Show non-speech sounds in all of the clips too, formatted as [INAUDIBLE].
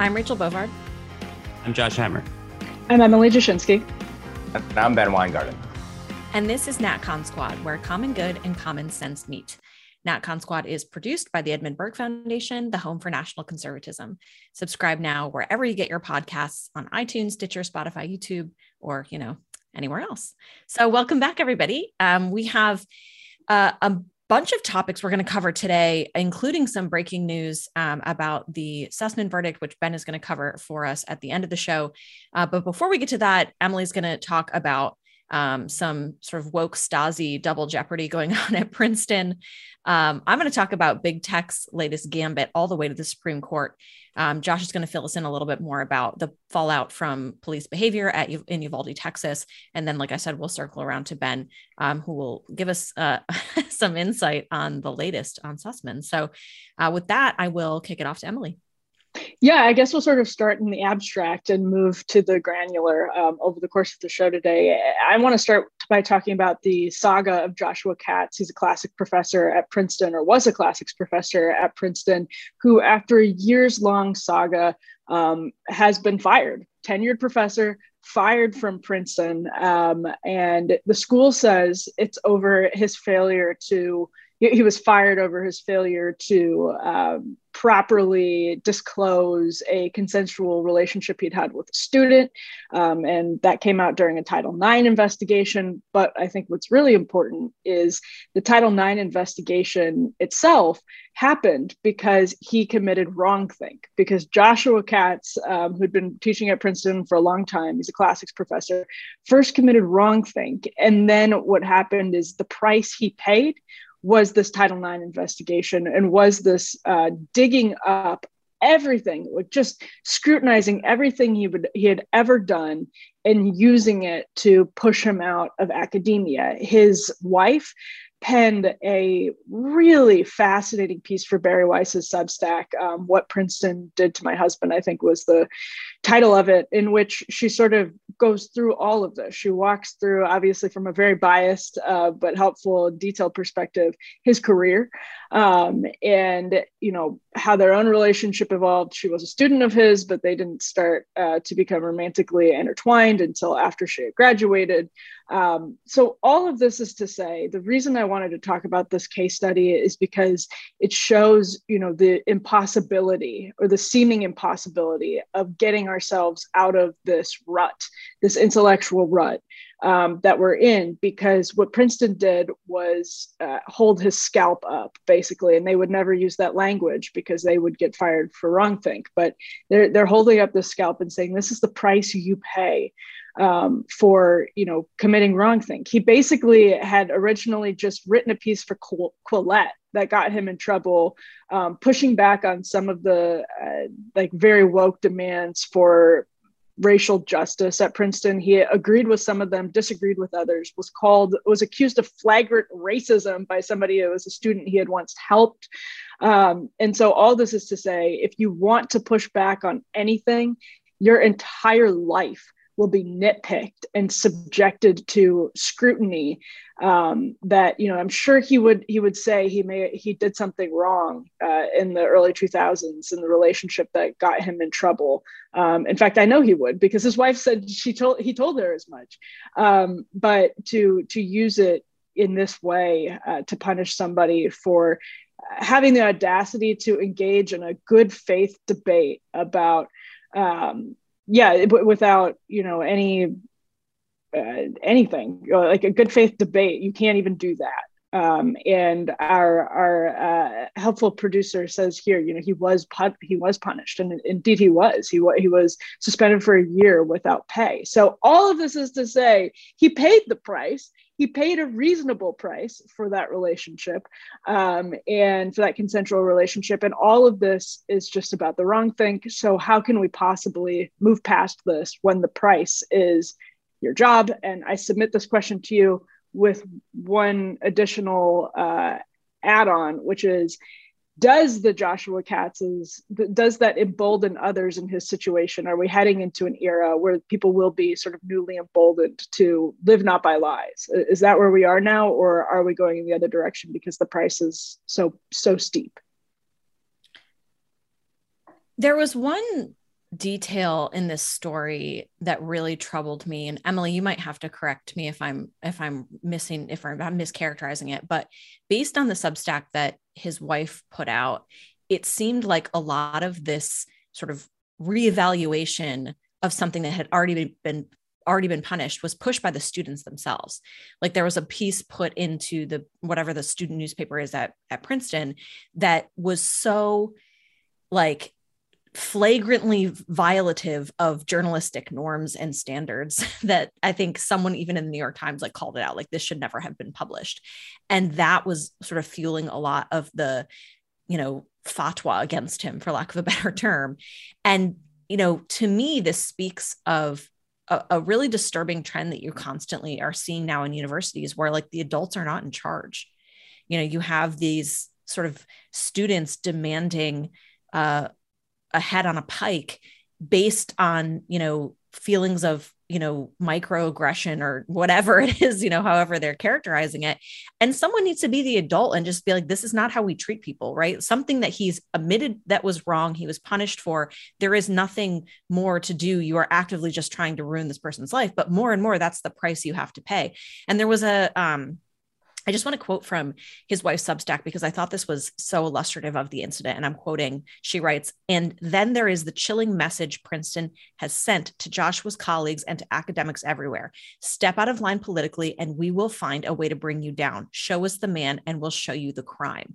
I'm Rachel Bovard. I'm Josh Hammer. I'm Emily Jashinsky. And I'm Ben Weingarten. And this is NatCon Squad, where common good and common sense meet. NatCon Squad is produced by the Edmund Burke Foundation, the home for national conservatism. Subscribe now wherever you get your podcasts on iTunes, Stitcher, Spotify, YouTube, or, you know, anywhere else. So, welcome back, everybody. Um, we have uh, a bunch of topics we're going to cover today, including some breaking news um, about the Sussmann verdict, which Ben is going to cover for us at the end of the show. Uh, but before we get to that, Emily's going to talk about um, some sort of woke Stasi double jeopardy going [LAUGHS] on at Princeton. Um, I'm going to talk about big tech's latest gambit all the way to the Supreme Court. Um, Josh is going to fill us in a little bit more about the fallout from police behavior at in Uvalde, Texas, and then, like I said, we'll circle around to Ben, um, who will give us uh, [LAUGHS] some insight on the latest on Sussmann. So, uh, with that, I will kick it off to Emily. Yeah, I guess we'll sort of start in the abstract and move to the granular um, over the course of the show today. I want to start by talking about the saga of Joshua Katz. He's a classic professor at Princeton, or was a classics professor at Princeton, who, after a years long saga, um, has been fired. Tenured professor, fired from Princeton. Um, and the school says it's over his failure to he, was fired over his failure to um, properly disclose a consensual relationship he'd had with a student. Um, and that came out during a Title IX investigation. But I think what's really important is the Title IX investigation itself happened because he committed wrongthink. Because Joshua Katz, um, who'd been teaching at Princeton for a long time, he's a classics professor, first committed wrongthink. And then what happened is the price he paid was this Title IX investigation and was this uh, digging up everything, just scrutinizing everything he would he had ever done and using it to push him out of academia. His wife penned a really fascinating piece for Bari Weiss's Substack. Um, what Princeton did to my husband, I think, was the title of it, in which she sort of goes through all of this. She walks through, obviously, from a very biased uh, but helpful, detailed perspective, his career um, and you know how their own relationship evolved. She was a student of his, but they didn't start uh, to become romantically intertwined until after she had graduated. Um, so all of this is to say, the reason I wanted to talk about this case study is because it shows, you know, the impossibility or the seeming impossibility of getting ourselves out of this rut, this intellectual rut um, that we're in because what Princeton did was uh, hold his scalp up, basically, and they would never use that language because they would get fired for wrongthink. But they're they're holding up the scalp and saying this is the price you pay um, for you know committing wrongthink. He basically had originally just written a piece for Quillette that got him in trouble, um, pushing back on some of the uh, like very woke demands for racial justice at Princeton. He agreed with some of them, disagreed with others, was called, was accused of flagrant racism by somebody who was a student he had once helped. Um, and so, all this is to say if you want to push back on anything, your entire life will be nitpicked and subjected to scrutiny um, that you know i'm sure he would he would say he may he did something wrong uh, in the early 2000s in the relationship that got him in trouble. Um, in fact i know he would because his wife said she told he told her as much. Um, but to to use it in this way uh, to punish somebody for having the audacity to engage in a good faith debate about um, yeah without you know any uh, anything like a good faith debate you can't even do that. Um, and our our uh, helpful producer says here you know he was pun- he was punished and indeed he was. He, he was suspended for a year without pay. So all of this is to say he paid the price he paid a reasonable price for that relationship um, and for that consensual relationship. And all of this is just about the wrong thing. So, how can we possibly move past this when the price is your job? And I submit this question to you with one additional uh, add on, which is does the Joshua Katz's does that embolden others in his situation? Are we heading into an era where people will be sort of newly emboldened to live not by lies? Is that where we are now, or are we going in the other direction because the price is so so steep? There was one detail in this story that really troubled me. And Emily you might have to correct me if I'm if I'm missing if I'm, I'm mischaracterizing it but based on the substack that his wife put out it seemed like a lot of this sort of reevaluation of something that had already been already been punished was pushed by the students themselves. Like there was a piece put into the whatever the student newspaper is at at Princeton that was so like flagrantly violative of journalistic norms and standards [LAUGHS] that I think someone even in the New York Times like called it out like this should never have been published. And that was sort of fueling a lot of the you know fatwa against him for lack of a [LAUGHS] better term. And you know to me this speaks of a, a really disturbing trend that you constantly are seeing now in universities where like the adults are not in charge. You know you have these sort of students demanding uh, a head on a pike based on you know feelings of you know microaggression or whatever [LAUGHS] it is you know however they're characterizing it. And someone needs to be the adult and just be like this is not how we treat people right? Something that he's admitted that was wrong he was punished for. There is nothing more to do. You are actively just trying to ruin this person's life but more and more that's the price you have to pay. And there was a um I just want to quote from his wife's Substack because I thought this was so illustrative of the incident. And I'm quoting, she writes, and then there is the chilling message Princeton has sent to Joshua's colleagues and to academics everywhere step out of line politically, and we will find a way to bring you down. Show us the man, and we'll show you the crime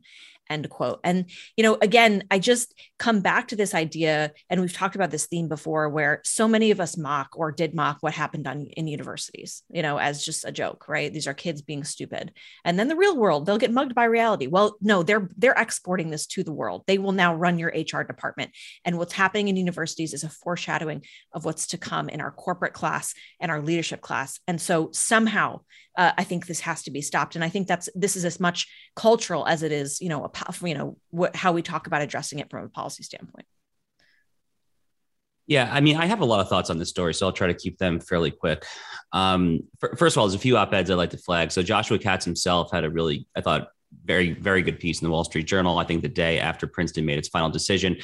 end quote. And you know again i just come back to this idea and we've talked about this theme before where so many of us mock or did mock what happened on in universities you know as just a joke right? These are kids being stupid. And then the real world they'll get mugged by reality. Well no they're they're exporting this to the world. They will now run your hr department. And what's happening in universities is a foreshadowing of what's to come in our corporate class and our leadership class. And so somehow uh, I think this has to be stopped. And I think that's this is as much cultural as it is, you know, a, you know, what, how we talk about addressing it from a policy standpoint. Yeah, I mean, I have a lot of thoughts on this story, so I'll try to keep them fairly quick. Um, first of all, there's a few op-eds I'd like to flag. So Joshua Katz himself had a really, I thought, very, very good piece in the Wall Street Journal. I think the day after Princeton made its final decision,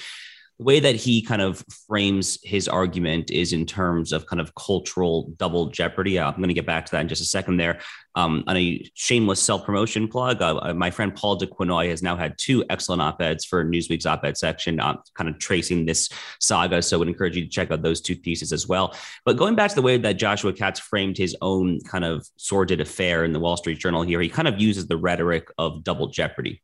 the way that he kind of frames his argument is in terms of kind of cultural double jeopardy. Uh, I'm going to get back to that in just a second there. Um, on a shameless self promotion plug, uh, uh, my friend Paul du Quenoy has now had two excellent op eds for Newsweek's op ed section, uh, kind of tracing this saga. So I would encourage you to check out those two pieces as well. But going back to the way that Joshua Katz framed his own kind of sordid affair in the Wall Street Journal here, he kind of uses the rhetoric of double jeopardy.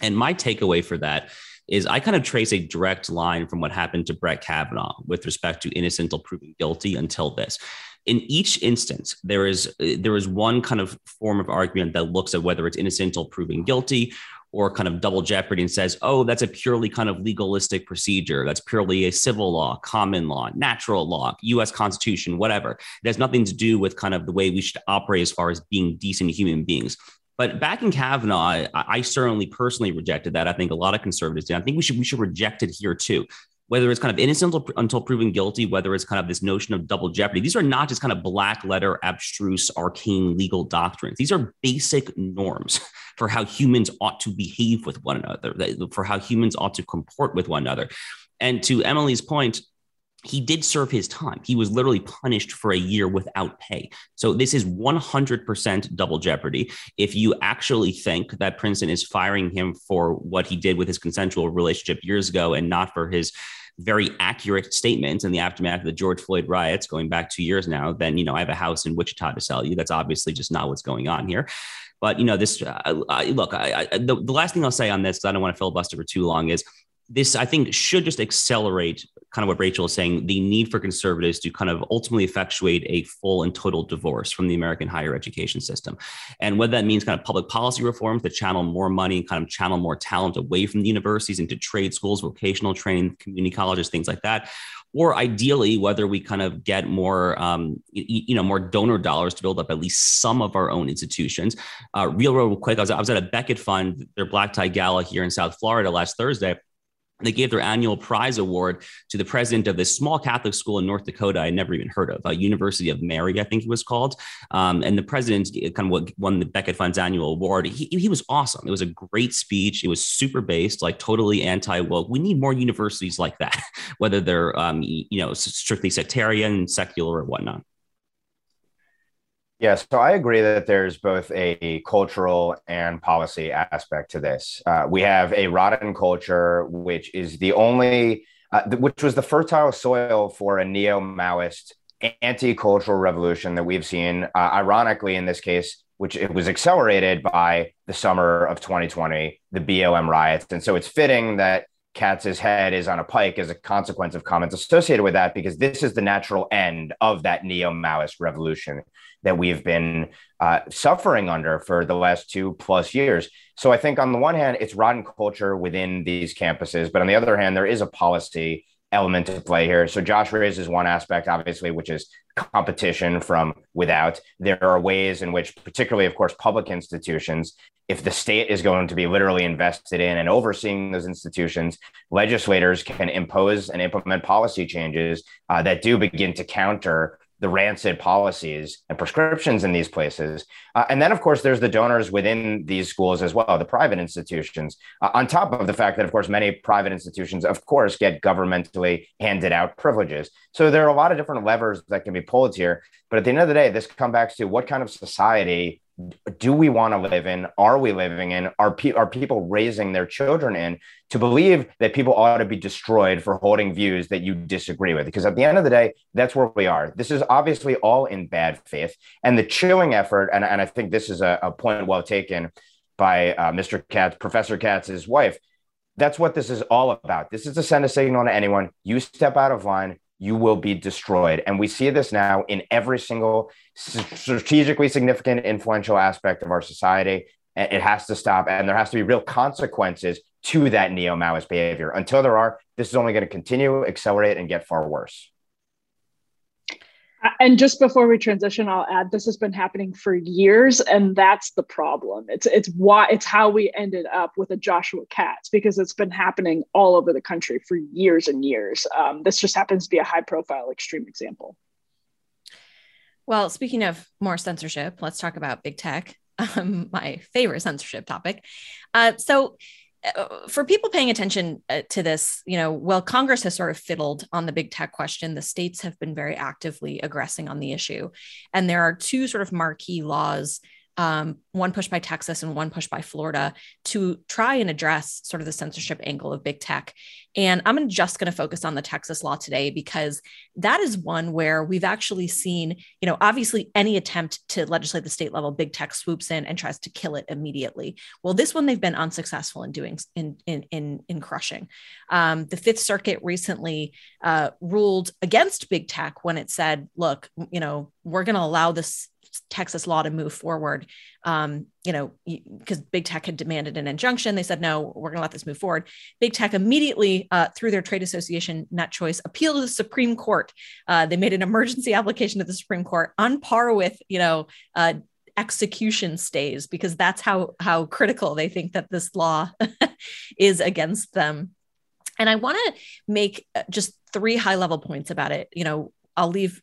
And my takeaway for that is I kind of trace a direct line from what happened to Brett Kavanaugh with respect to innocent until proven guilty until this. In each instance, there is there is one kind of form of argument that looks at whether it's innocent until proven guilty or kind of double jeopardy and says, oh, that's a purely kind of legalistic procedure. That's purely a civil law, common law, natural law, US Constitution, whatever. It has nothing to do with kind of the way we should operate as far as being decent human beings. But back in Kavanaugh, I, I, certainly personally rejected that. I think a lot of conservatives did. I think we should we should reject it here too. Whether it's kind of innocent until, until proven guilty, whether it's kind of this notion of double jeopardy, these are not just kind of black letter, abstruse, arcane legal doctrines. These are basic norms [LAUGHS] for how humans ought to behave with one another, for how humans ought to comport with one another. And to Emily's point, he did serve his time. He was literally punished for a year without pay. So this is 100% double jeopardy. If you actually think that Princeton is firing him for what he did with his consensual relationship years ago and not for his very accurate statements in the aftermath of the George Floyd riots going back two years now, then, you know, I have a house in Wichita to sell you. That's obviously just not what's going on here. But, you know, this, uh, I, look, I, I, the, the last thing I'll say on this, because I don't want to filibuster for too long, is this I think should just accelerate kind of what Rachel is saying, the need for conservatives to kind of ultimately effectuate a full and total divorce from the American higher education system. And whether that means kind of public policy reforms to channel more money and kind of channel more talent away from the universities into trade schools, vocational training, community colleges, things like that. Or ideally, whether we kind of get more, um, you know, more donor dollars to build up at least some of our own institutions. Uh, real, real quick, I was, I was at a Becket Fund, their Black Tie Gala here in South Florida last Thursday they gave their annual prize award to the president of this small Catholic school in North Dakota I never even heard of, a University of Mary, I think it was called. Um, and the president kind of won the Becket Fund's annual award. He, he was awesome. It was a great speech. It was super based, like totally anti woke. We need more universities like that, [LAUGHS] whether they're um, you know strictly sectarian, secular, or whatnot. Yeah, so I agree that there's both a cultural and policy aspect to this. Uh, we have a rotten culture, which is the only, uh, which was the fertile soil for a neo Maoist anti cultural revolution that we've seen, uh, ironically, in this case, which it was accelerated by the summer of 2020, the BLM riots. And so it's fitting that Katz's head is on a pike as a consequence of comments associated with that, because this is the natural end of that neo Maoist revolution that we've been uh, suffering under for the last two plus years. So I think on the one hand, it's rotten culture within these campuses, but on the other hand, there is a policy element to play here. So Josh raises one aspect, obviously, which is competition from without. There are ways in which, particularly, of course, public institutions, if the state is going to be literally invested in and overseeing those institutions, legislators can impose and implement policy changes uh, that do begin to counter the rancid policies and prescriptions in these places. Uh, and then, of course, there's the donors within these schools as well, the private institutions, uh, on top of the fact that, of course, many private institutions, of course, get governmentally handed out privileges. So there are a lot of different levers that can be pulled here. But at the end of the day, this comes back to what kind of society do we want to live in? Are we living in? Are, pe- are people raising their children in to believe that people ought to be destroyed for holding views that you disagree with? Because at the end of the day, that's where we are. This is obviously all in bad faith. And the chilling effort, and, and I think this is a, a point well taken by uh, Mr. Katz, Professor Katz's wife. That's what this is all about. This is to send a signal to anyone. You step out of line, you will be destroyed. And we see this now in every single strategically significant, influential aspect of our society. It has to stop, and there has to be real consequences to that neo Maoist behavior. Until there are, this is only going to continue, accelerate, and get far worse. And just before we transition, I'll add this has been happening for years, and that's the problem. It's it's why it's how we ended up with a Joshua Katz because it's been happening all over the country for years and years. Um, this just happens to be a high profile extreme example. Well, speaking of more censorship, let's talk about big tech, um, [LAUGHS] my favorite censorship topic. Uh, so for people paying attention uh, to this, you know, while Congress has sort of fiddled on the big tech question. The states have been very actively aggressing on the issue. And there are two sort of marquee laws um, one pushed by Texas and one pushed by Florida to try and address sort of the censorship angle of big tech. And I'm just going to focus on the Texas law today because that is one where we've actually seen, you know, obviously any attempt to legislate the state level, big tech swoops in and tries to kill it immediately. Well, this one they've been unsuccessful in doing in in in, in crushing. Um, the Fifth Circuit recently uh, ruled against big tech when it said, look, you know, we're going to allow this Texas law to move forward. Um, you know, because big tech had demanded an injunction. They said, no, we're going to let this move forward. Big tech immediately, uh, through their trade association, NetChoice, appealed to the Supreme Court. Uh, they made an emergency [LAUGHS] application to the Supreme Court on par with, you know, uh, execution stays because that's how how critical they think that this law [LAUGHS] is against them. And I want to make uh, just three high level points about it. You know, I'll leave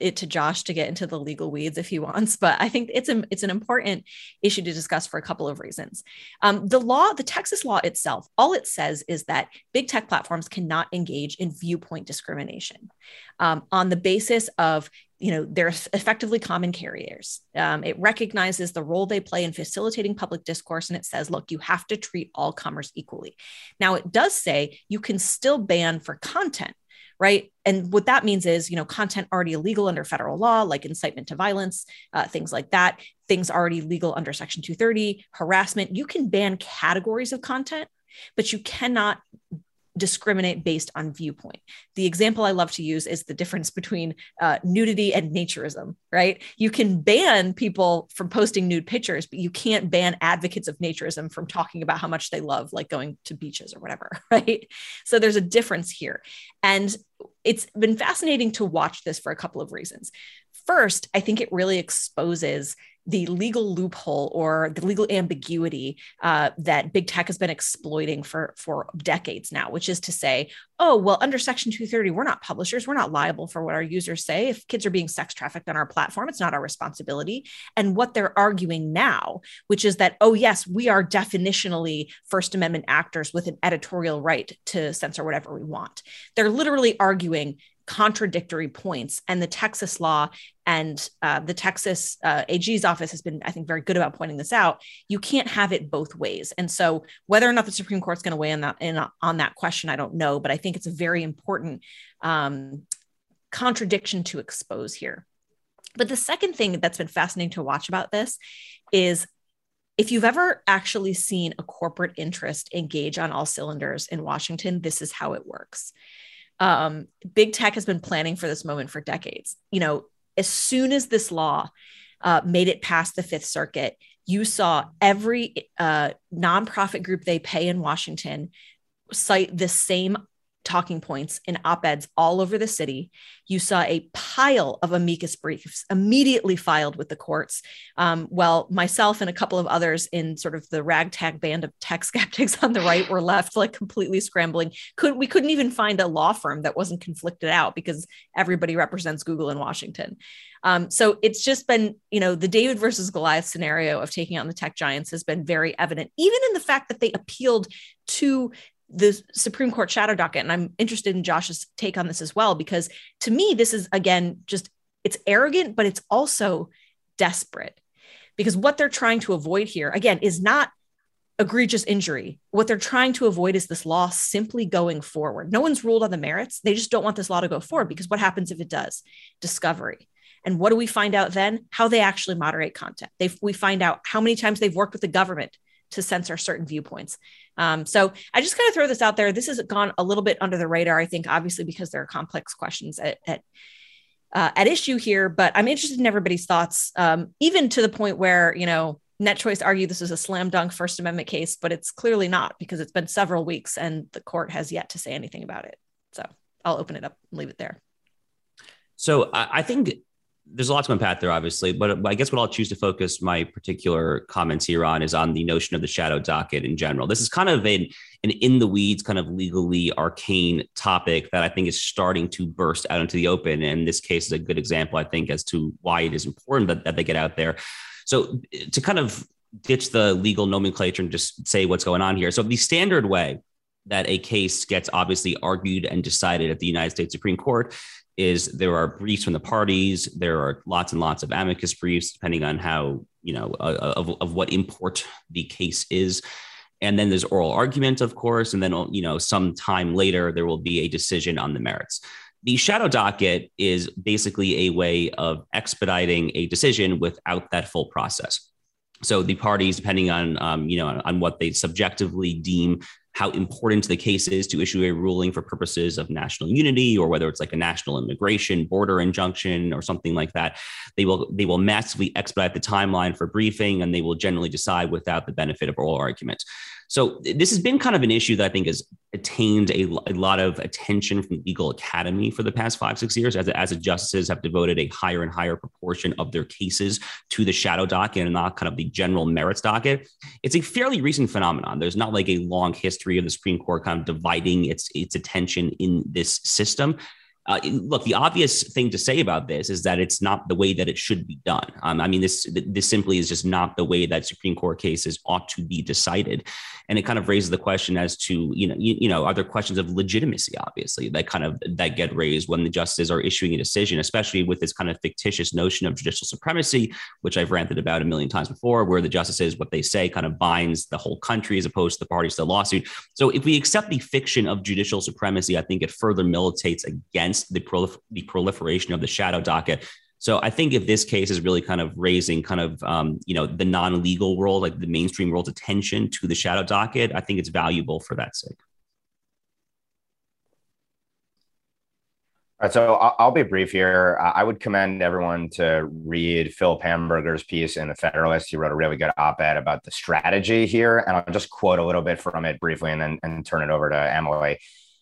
it to Josh to get into the legal weeds if he wants, but I think it's a, it's an important issue to discuss for a couple of reasons. Um, the law, the Texas law itself, all it says is that big tech platforms cannot engage in viewpoint discrimination um, on the basis of you know they're effectively common carriers um, it recognizes the role they play in facilitating public discourse and it says look you have to treat all commerce equally now it does say you can still ban for content right? And what that means is, you know, content already illegal under federal law, like incitement to violence, uh, things like that, things already legal under Section 230, harassment. You can ban categories of content, but you cannot discriminate based on viewpoint. The example I love to use is the difference between uh, nudity and naturism, right? You can ban people from posting nude pictures, but you can't ban advocates of naturism from talking about how much they love, like going to beaches or whatever, [LAUGHS] right? So there's a difference here. And it's been fascinating to watch this for a couple of reasons. First, I think it really exposes the legal loophole or the legal ambiguity uh, that big tech has been exploiting for for decades now, which is to say, oh well, under Section 230, we're not publishers, we're not liable for what our users say. If kids are being sex trafficked on our platform, it's not our responsibility. And what they're arguing now, which is that oh yes, we are definitionally First Amendment actors with an editorial right to censor whatever we want. They're literally arguing contradictory points. And the Texas law and uh, the Texas uh, AG's office has been, I think, very good about pointing this out. You can't have it both ways. And so, whether or not the Supreme Court's going to weigh in that in, on that question, I don't know. But I think it's a very important um, contradiction to expose here. But the second thing that's been fascinating to watch about this is if you've ever actually seen a corporate interest engage on all cylinders in Washington, this is how it works um, big tech has been planning for this moment for decades. You know, as soon as this law uh, made it past the Fifth Circuit, you saw every uh, nonprofit group they pay in Washington cite the same talking points in op-eds all over the city. You saw a pile of amicus briefs immediately filed with the courts. Um, well, myself and a couple of others in sort of the ragtag band of tech [LAUGHS] skeptics on the right were left like completely scrambling. Could we couldn't even find a law firm that wasn't conflicted out because everybody represents Google in Washington. Um, so it's just been, you know, the David versus Goliath scenario of taking on the tech giants has been very evident, even in the fact that they appealed to the Supreme Court shadow docket. And I'm interested in Josh's take on this as well, because to me, this is again just it's arrogant, but it's also desperate because what they're trying to avoid here, again, is not egregious injury. What they're trying to avoid is this law simply going forward. No one's ruled on the merits. They just don't want this law to go forward because what happens if it does? Discovery. And what do we find out then? How they actually moderate content. They we find out how many times they've worked with the government to censor certain viewpoints. Um, so I just kind of throw this out there. This has gone a little bit under the radar, I think, obviously because there are complex questions at, at uh, at issue here, but I'm interested in everybody's thoughts, um, even to the point where, you know, NetChoice argued this is a slam dunk First Amendment case, but it's clearly not because it's been several weeks and the court has yet to say anything about it. So I'll open it up and leave it there. So I think there's a lot to unpack there, obviously, but I guess what I'll choose to focus my particular comments here on is on the notion of the shadow docket in general. This is kind of an, an in the weeds, kind of legally arcane topic that I think is starting to burst out into the open. And this case is a good example, I think, as to why it is important that, that they get out there. So, to kind of ditch the legal nomenclature and just say what's going on here. So, the standard way that a case gets obviously argued and decided at the United States Supreme Court is there are briefs from the parties there are lots and lots of amicus briefs depending on how you know uh, of, of what import the case is. And then there's oral argument of course and then you know some time later there will be a decision on the merits. The shadow docket is basically a way of expediting a decision without that full process. So the parties depending on um, you know on what they subjectively deem how important the case is to issue a ruling for purposes of national unity or whether it's like a national immigration border injunction or something like that. They will they will massively expedite the timeline for briefing and they will generally decide without the benefit of oral argument so this has been kind of an issue that I think has attained a, a lot of attention from the legal academy for the past five, six years, as, as the justices have devoted a higher and higher proportion of their cases to the shadow docket and not kind of the general merits docket. It's a fairly recent phenomenon. There's not like a long history of the Supreme Court kind of dividing its its attention in this system. Uh, look, the obvious thing to say about this is that it's not the way that it should be done. Um, I mean, this this simply is just not the way that Supreme Court cases ought to be decided, and it kind of raises the question as to you know you, you know are there questions of legitimacy, obviously, that kind of that get raised when the justices are issuing a decision, especially with this kind of fictitious notion of judicial supremacy, which I've ranted about a million times before, where the justices what they say kind of binds the whole country as opposed to the parties to the lawsuit. So if we accept the fiction of judicial supremacy, I think it further militates against against the, prolif- the proliferation of the shadow docket. So I think if this case is really kind of raising kind of um, you know the non-legal world, like the mainstream world's attention to the shadow docket, I think it's valuable for that sake. All right, so I'll be brief here. I would commend everyone to read Philip Hamburger's piece in the Federalist. He wrote a really good op-ed about the strategy here, and I'll just quote a little bit from it briefly, and then and turn it over to Emily.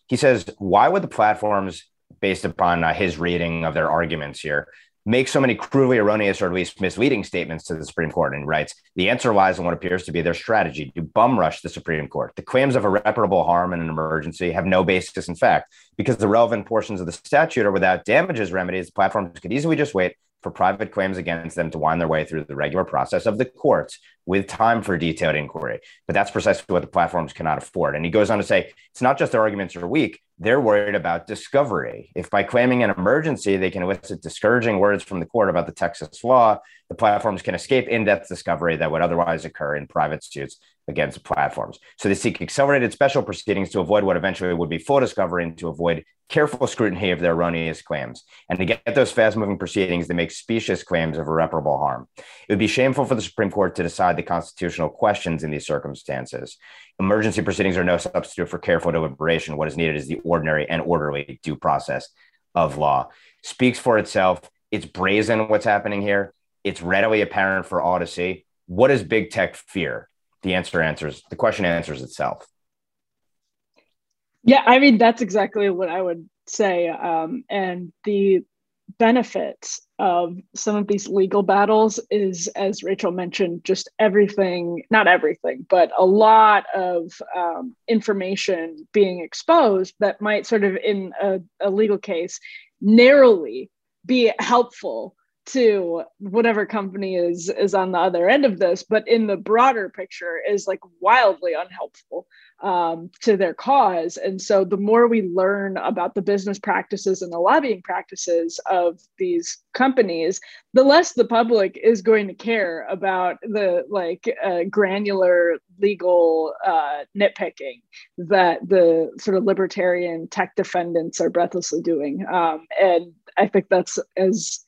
He says, Why would the platforms, based upon uh, his reading of their arguments here, makes so many cruelly erroneous or at least misleading statements to the Supreme Court and writes the answer lies in what appears to be their strategy to bum rush the Supreme Court. The claims of irreparable harm in an emergency have no basis in fact because the relevant portions of the statute are without damages remedies. Platforms could easily just wait for private claims against them to wind their way through the regular process of the courts with time for detailed inquiry. But that's precisely what the platforms cannot afford. And he goes on to say it's not just their arguments are weak, they're worried about discovery. If by claiming an emergency, they can elicit discouraging words from the court about the Texas law, the platforms can escape in depth discovery that would otherwise occur in private suits against platforms. So they seek accelerated special proceedings to avoid what eventually would be full discovery and to avoid careful scrutiny of their erroneous claims. And to get those fast moving proceedings, they make specious claims of irreparable harm. It would be shameful for the Supreme Court to decide the constitutional questions in these circumstances. Emergency proceedings are no substitute for careful deliberation. What is needed is the ordinary and orderly due process of law. Speaks for itself. It's brazen what's happening here. It's readily apparent for all to see. What does big tech fear? The answer answers the question answers itself. Yeah, I mean that's exactly what I would say. Um, and the benefits of some of these legal battles is, as Rachel mentioned, just everything, not everything, but a lot of um, information being exposed that might sort of in a, a legal case narrowly be helpful to whatever company is is on the other end of this but in the broader picture is like wildly unhelpful um, to their cause. And so the more we learn about the business practices and the lobbying practices of these companies the less the public is going to care about the like uh, granular legal uh, nitpicking that the sort of libertarian tech defendants are breathlessly doing. Um, and i think that's as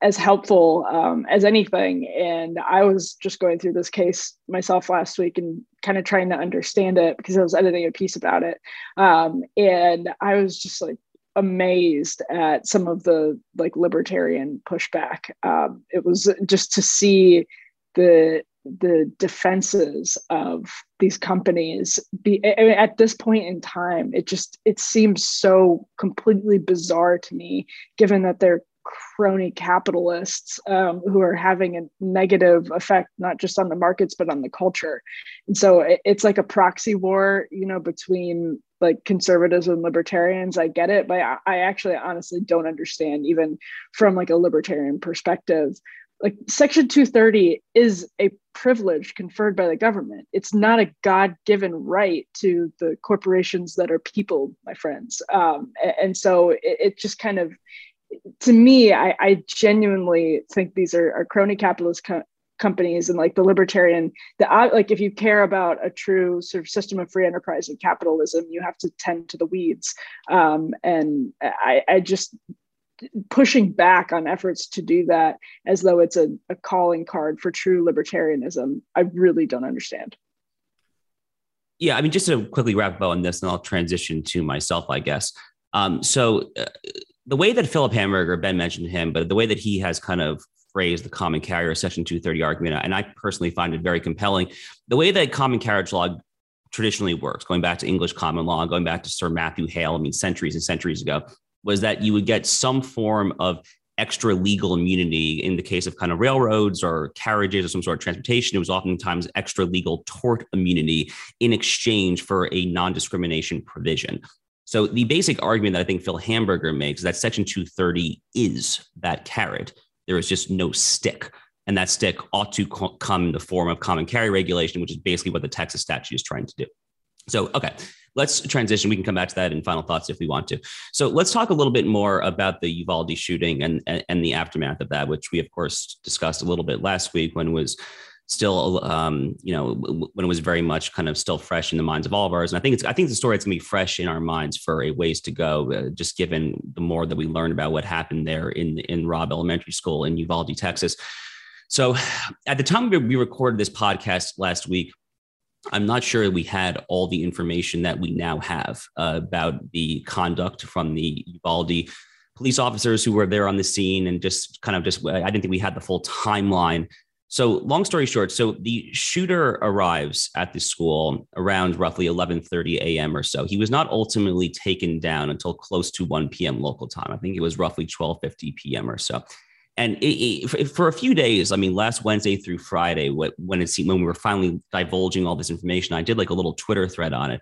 as helpful um, as anything. And I was just going through this case myself last week and kind of trying to understand it because I was editing a piece about it. Um, and I was just like amazed at some of the like libertarian pushback. Um, it was just to see the the defenses of these companies be at this point in time it just it seems so completely bizarre to me given that they're crony capitalists um, who are having a negative effect not just on the markets but on the culture. And so it, it's like a proxy war you know between like conservatives and libertarians. I get it but I, I actually honestly don't understand even from like a libertarian perspective. Like section 230 is a privilege conferred by the government. It's not a god-given right to the corporations that are people my friends. Um, and so it, it, just kind of to me, I, I genuinely think these are, are crony capitalist co- companies and like the libertarian the like if you care about a true sort of system of free enterprise and capitalism you have to tend to the weeds. Um, and I, I just pushing back on efforts to do that as though it's a, a calling card for true libertarianism i really don't understand. Yeah i mean just to quickly wrap up on this and i'll transition to myself i guess. Um, so uh, the way that Philip Hamburger, Ben mentioned him, but the way that he has kind of phrased the common carrier section 230 argument, and I personally find it very compelling. The way that common carriage law traditionally works, going back to English common law, going back to Sir Matthew Hale, I mean, centuries and centuries ago, was that you would get some form of extra legal immunity in the case of kind of railroads or carriages or some sort of transportation. It was oftentimes extra legal tort immunity in exchange for a non discrimination provision. So the basic argument that I think Phil Hamburger makes is that Section 230 is that carrot. There is just no stick. And that stick ought to co- come in the form of common carry regulation, which is basically what the Texas statute is trying to do. So, okay, let's transition. We can come back to that in final thoughts if we want to. So, let's talk a little bit more about the Uvalde shooting and, and, and the aftermath of that, which we, of course, discussed a little bit last week when was still, um, you know, when it was very much kind of still fresh in the minds of all of ours. And I think it's, I think the story going to be fresh in our minds for a ways to go, uh, just given the more that we learn about what happened there in in Robb Elementary School in Uvalde, Texas. So, at the time we recorded this podcast last week, I'm not sure we had all the information that we now have uh, about the conduct from the Uvalde police officers who were there on the scene and just kind of just I didn't think we had the full timeline so, long story short, so the shooter arrives at the school around roughly 11:30 a.m. or so. He was not ultimately taken down until close to 1 p.m. local time. I think it was roughly 12:50 p.m. or so. And it, it, for a few days, I mean, last Wednesday through Friday, when it seemed when we were finally divulging all this information, I did like a little Twitter thread on it.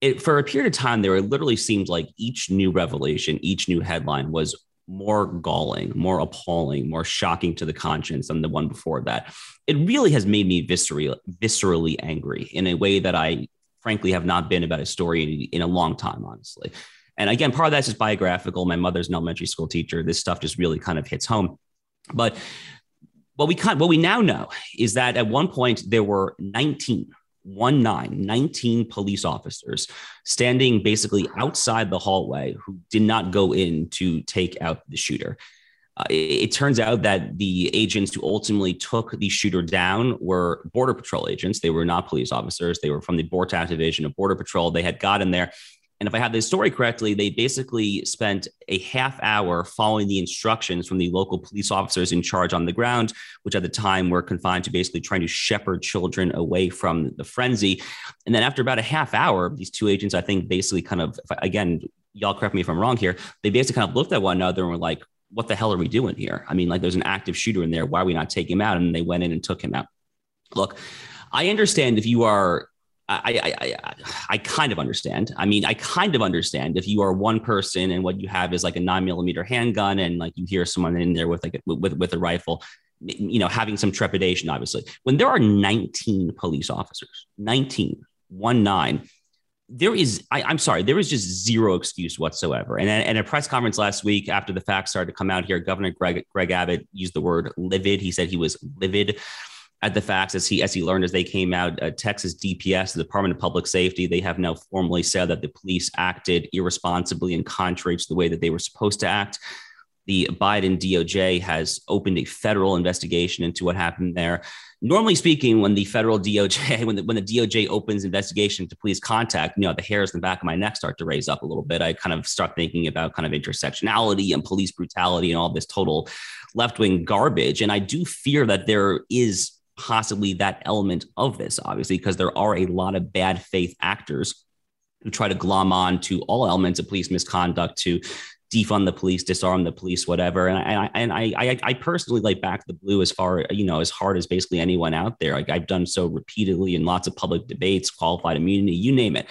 It for a period of time there, it literally seemed like each new revelation, each new headline was more galling, more appalling, more shocking to the conscience than the one before that. It really has made me viscerally, viscerally angry in a way that I frankly have not been about a story in, in a long time, honestly. And again, part of that's just biographical. My mother's an elementary school teacher. This stuff just really kind of hits home. But what we what we now know is that at one point there were 19 one nine 19 police officers standing basically outside the hallway who did not go in to take out the shooter. Uh, it, it, turns out that the agents who ultimately took the shooter down were border patrol agents. They were not police officers. They were from the BORTAC division of border patrol. They had gotten there and if I have this story correctly, they basically spent a half hour following the instructions from the local police officers in charge on the ground, which at the time were confined to basically trying to shepherd children away from the frenzy. And then after about a half hour, these two agents, I think, basically kind of, again, y'all correct me if I'm wrong here, they basically kind of looked at one another and were like, what the hell are we doing here? I mean, like there's an active shooter in there. Why are we not taking him out? And they went in and took him out. Look, I understand if you are I, I, I, I kind of understand. I mean, I kind of understand if you are one person and what you have is like a nine millimeter handgun and like you hear someone in there with like a, with, with a rifle, you know, having some trepidation, obviously. When there are 19 police officers, 19, one nine, there is, I, am sorry, there is just zero excuse whatsoever. And at a press conference last week, after the facts started to come out here, Governor Greg, Greg Abbott used the word livid. He said he was livid at the facts as he as he learned as they came out. Uh, Texas DPS, the Department of Public Safety, they have now formally said that the police acted irresponsibly and contrary to the way that they were supposed to act. The Biden DOJ has opened a federal investigation into what happened there. Normally speaking, when the federal DOJ, [LAUGHS] when the, when the DOJ opens investigation to police contact, you know, the hairs in the back of my neck start to raise up a little bit. I kind of start thinking about kind of intersectionality and police brutality and all this total left wing garbage. And I do fear that there is possibly that element of this, obviously, because there are a lot of bad faith actors who try to glom on to all elements of police misconduct to defund the police, disarm the police, whatever. And I and I I, I personally like back the blue as far you know as hard as basically anyone out there. Like I've done so repeatedly in lots of public debates, qualified immunity, you name it.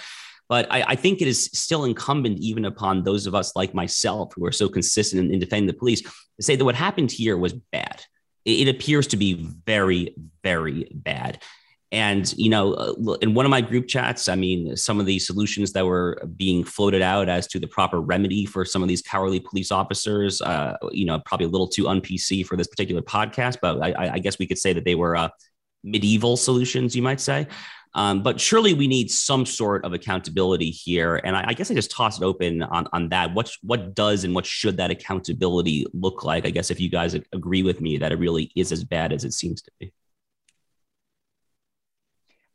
But I, I, think it is still incumbent, even upon those of us like myself who are so consistent in, in defending the police, to say that what happened here was bad it appears to be very, very bad. And, you know, uh, in one of my group chats, I mean, some of the solutions that were being floated out as to the proper remedy for some of these cowardly police officers, uh, you know, probably a little too un PC for this particular podcast, but I, I, guess we could say that they were uh, medieval solutions, you might say. Um, but surely we need some sort of accountability here. And I, I, guess I just toss it open on, on that. What, what does and what should that accountability look like? I guess if you guys agree with me that it really is as bad as it seems to be.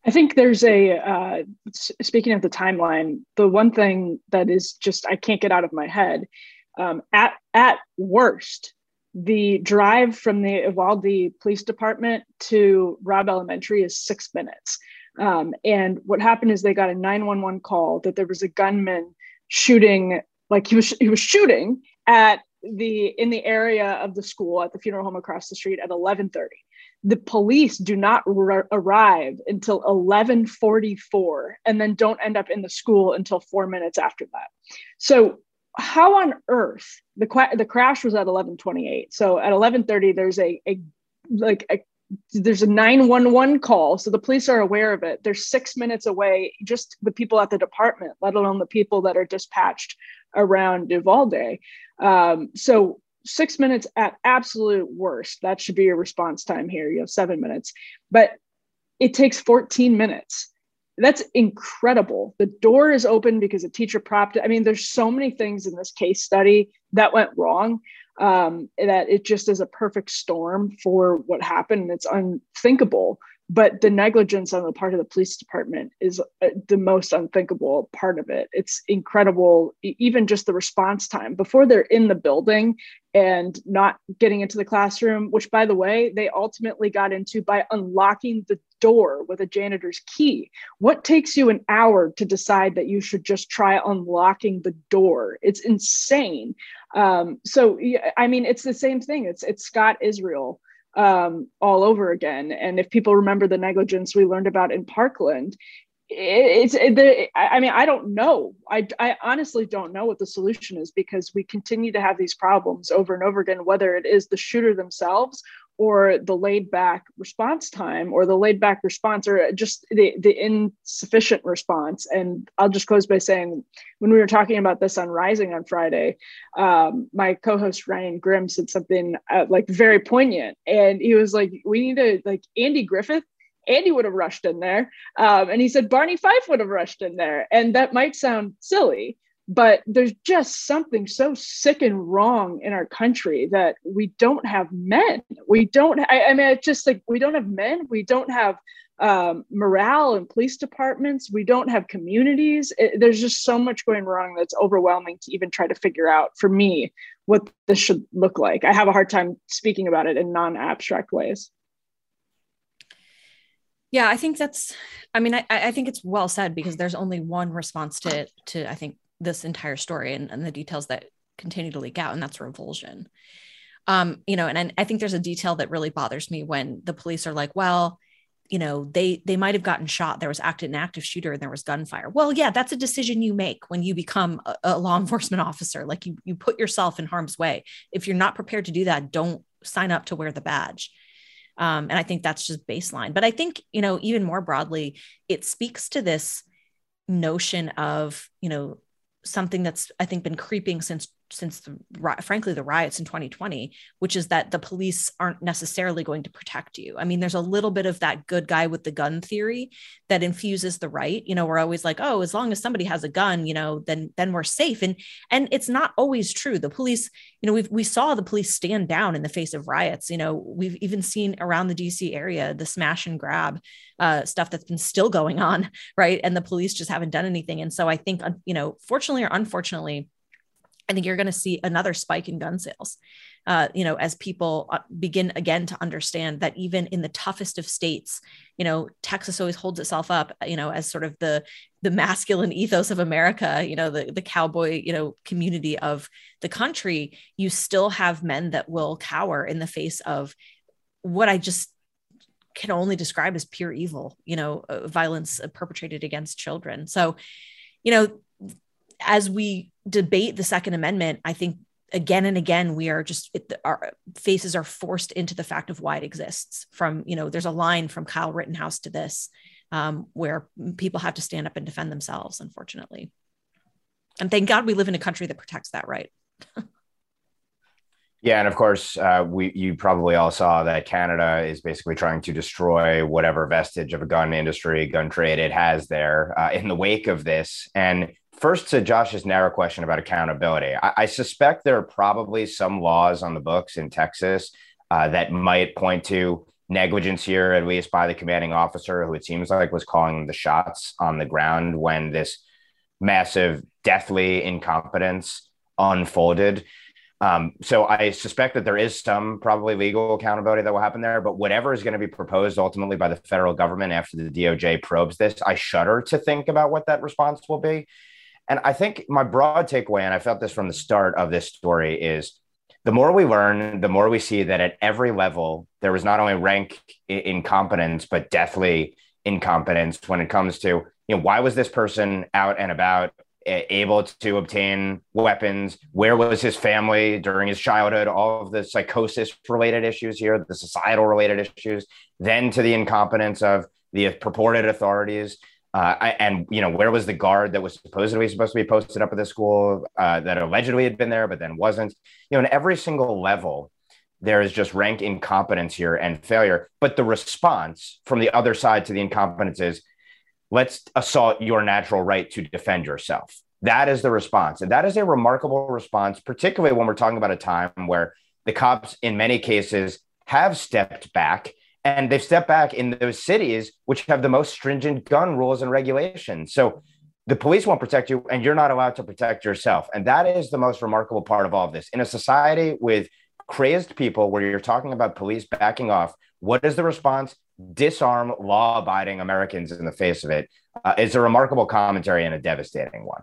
I think there's a, uh, speaking of the timeline, the one thing that is just, I can't get out of my head. Um, at, at worst, the drive from the Uvalde Police Department to Robb Elementary is six minutes. Um, and what happened is they got a 911 call that there was a gunman shooting, like he was he was shooting at the in the area of the school at the funeral home across the street at 11:30. The police do not r- arrive until 11:44 and then don't end up in the school until 4 minutes after that. So how on earth the the crash was at 11:28. So at 11:30 there's a a like a there's a 911 call. So the police are aware of it. They're six minutes away just the people at the department let alone the people that are dispatched around Uvalde. Um, so six minutes at absolute worst. That should be your response time here. You have seven minutes. But it takes 14 minutes that's incredible the door is open because a teacher propped it i mean there's so many things in this case study that went wrong um, that it just is a perfect storm for what happened. And It's unthinkable. But the negligence on the part of the police department is uh, the most unthinkable part of it. It's incredible, even just the response time before they're in the building and not getting into the classroom, which, by the way, they ultimately got into by unlocking the door with a janitor's key. What takes you an hour to decide that you should just try unlocking the door? It's insane. Um, so, I mean, it's the same thing. It's it's Scott Israel um, all over again. And if people remember the negligence we learned about in Parkland, it's it, the, I mean, I don't know. I, I honestly don't know what the solution is because we continue to have these problems over and over again, whether it is the shooter themselves or the laid back response time or the laid back response or just the, the insufficient response. And I'll just close by saying when we were talking about this on Rising on Friday, um, my co-host Ryan Grim said something uh, like very poignant. And he was like, we need to like Andy Griffith Andy would have rushed in there. Um, and he said Barney Fife would have rushed in there. And that might sound silly, but there's just something so sick and wrong in our country that we don't have men. We don't, I, I mean, it's just like we don't have men. We don't have um, morale and police departments. We don't have communities. It, there's just so much going wrong that's overwhelming to even try to figure out for me what this should look like. I have a hard time speaking about it in non abstract ways. Yeah, I think that's. I mean, I, I think it's well said because there's only one response to to I think this entire story and, and the details that continue to leak out, and that's revulsion. Um, you know, and, and I think there's a detail that really bothers me when the police are like, well, you know, they they might have gotten shot. There was active an active shooter and there was gunfire. Well, yeah, that's a decision you make when you become a, a law [LAUGHS] enforcement officer. Like you you put yourself in harm's way. If you're not prepared to do that, don't sign up to wear the badge. Um, and I think that's just baseline. But I think, you know, even more broadly, it speaks to this notion of, you know, something that's I think been creeping since since the, frankly the riots in 2020 which is that the police aren't necessarily going to protect you. I mean there's a little bit of that good guy with the gun theory that infuses the right you know we're always like oh as long as somebody has a gun you know then then we're safe. And and it's not always true. The police you know we we saw the police stand down in the face of riots. You know we've even seen around the dc area the smash and grab uh, stuff that's been still going on [LAUGHS] right? And the police just haven't done anything. And so i think you know fortunately or unfortunately I think you're going to see another spike in gun sales. Uh, you know, as people uh, begin again to understand that even in the toughest of states, you know, Texas always holds itself up, you know, as sort of the the masculine ethos of America, you know, the the cowboy, you know, community of the country. You still have men that will cower in the face of what I just can only describe as pure evil, you know, uh, violence perpetrated against children. So, you know, as we debate the Second Amendment, I think again and again we are just it, our faces are forced into the fact of why it exists. From you know, there's a line from Kyle Rittenhouse to this um, where people have to stand up and defend themselves. Unfortunately, and thank God we live in a country that protects that right. [LAUGHS] Yeah, and of course, uh, we you probably all saw that Canada is basically trying to destroy whatever vestige of a gun industry, gun trade it has there uh, in the wake of this. And first to Josh's narrow question about accountability, I, I, suspect there are probably some laws on the books in Texas uh, that might point to negligence here, at least by the commanding officer, who it seems like was calling the shots on the ground when this massive, deathly incompetence unfolded. Um, so I suspect that there is some probably legal accountability that will happen there. But whatever is going to be proposed ultimately by the federal government after the DOJ probes this, I shudder to think about what that response will be. And I think my broad takeaway, and I felt this from the start of this story, is the more we learn, the more we see that at every level, there was not only rank incompetence, but deathly incompetence when it comes to, you know, why was this person out and about able to obtain weapons? Where was his family during his childhood? All of the psychosis related issues here, the societal related issues, then to the incompetence of the purported authorities. Uh, I, and you know where was the guard that was supposedly supposed to be posted up at the school uh, that allegedly had been there but then wasn't? You know in every single level there is just rank incompetence here and failure. But the response from the other side to the incompetence is let's assault your natural right to defend yourself. That is the response. And that is a remarkable response particularly when we're talking about a time where the cops in many cases have stepped back and they've stepped back in those cities which have the most stringent gun rules and regulations. So the police won't protect you and you're not allowed to protect yourself. And that is the most remarkable part of all of this. In a society with crazed people where you're talking about police backing off, what is the response? Disarm law abiding Americans in the face of it. Uh, it's a remarkable commentary and a devastating one.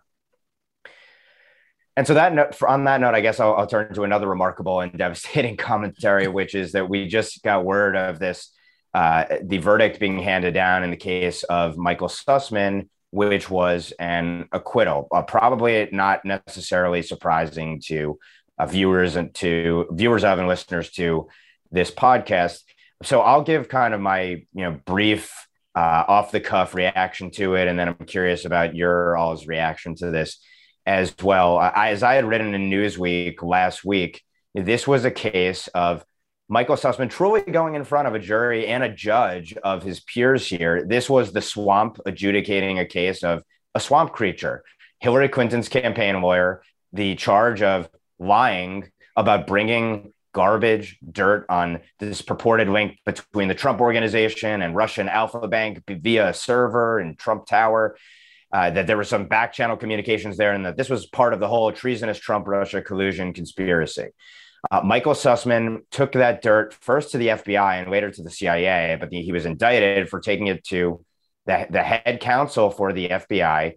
And so that note, on that note, I guess I'll, I'll turn to another remarkable and devastating [LAUGHS] commentary, which is that we just got word of this, uh, the verdict being handed down in the case of Michael Sussmann, which was an acquittal. Uh, probably not necessarily surprising to uh, viewers and to viewers of and listeners to this podcast. So I'll give kind of my you know brief uh, off the cuff reaction to it, and then I'm curious about your all's reaction to this as well. I, as I had written in Newsweek last week, this was a case of Michael Sussmann truly going in front of a jury and a judge of his peers here. This was the swamp adjudicating a case of a swamp creature. Hillary Clinton's campaign lawyer, the charge of lying about bringing garbage, dirt on this purported link between the Trump organization and Russian Alfa Bank via a server in Trump Tower. Uh, that there were some back channel communications there, and that this was part of the whole treasonous Trump Russia collusion conspiracy. Uh, Michael Sussmann took that dirt first to the FBI and later to the CIA, but the, he was indicted for taking it to the, the head counsel for the FBI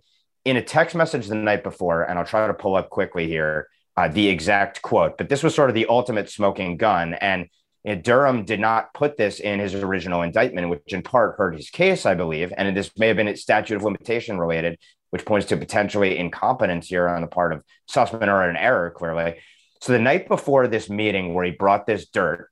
in a text message the night before. And I'll try to pull up quickly here uh, the exact quote, but this was sort of the ultimate smoking gun. And know, Durham did not put this in his original indictment, which in part hurt his case, I believe. And this may have been statute of limitation related, which points to potentially incompetence here on the part of Sussmann or an error, clearly. So the night before this meeting where he brought this dirt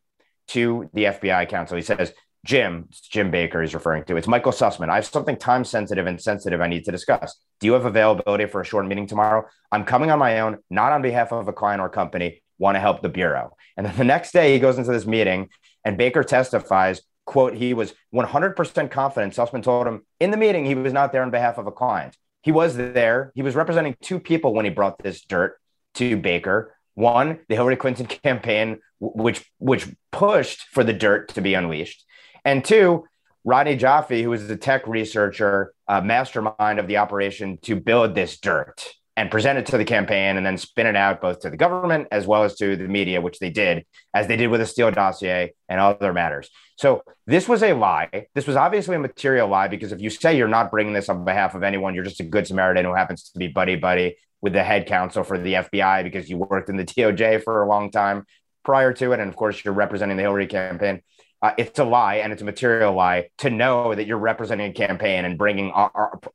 to the FBI counsel, he says, Jim, Jim Baker is referring to. It's Michael Sussmann. I have something time sensitive and sensitive I need to discuss. Do you have availability for a short meeting tomorrow? I'm coming on my own, not on behalf of a client or company. Want to help the bureau. And then the next day he goes into this meeting and Baker testifies, quote, he was 100% confident. Sussmann told him in the meeting he was not there on behalf of a client. He was there. He was representing two people when he brought this dirt to Baker. One, the Hillary Clinton campaign, which which pushed for the dirt to be unleashed, and two, Rodney Joffe, who was the tech researcher, uh, mastermind of the operation to build this dirt and present it to the campaign, and then spin it out both to the government as well as to the media, which they did, as they did with the Steele dossier and other matters. So this was a lie. This was obviously a material lie because if you say you're not bringing this on behalf of anyone, you're just a good Samaritan who happens to be buddy buddy with the head counsel for the FBI because you worked in the [LAUGHS] DOJ for a long time prior to it. And of course, you're representing the Hillary campaign. Uh, it's a lie and it's a material lie to know that you're representing a campaign and bringing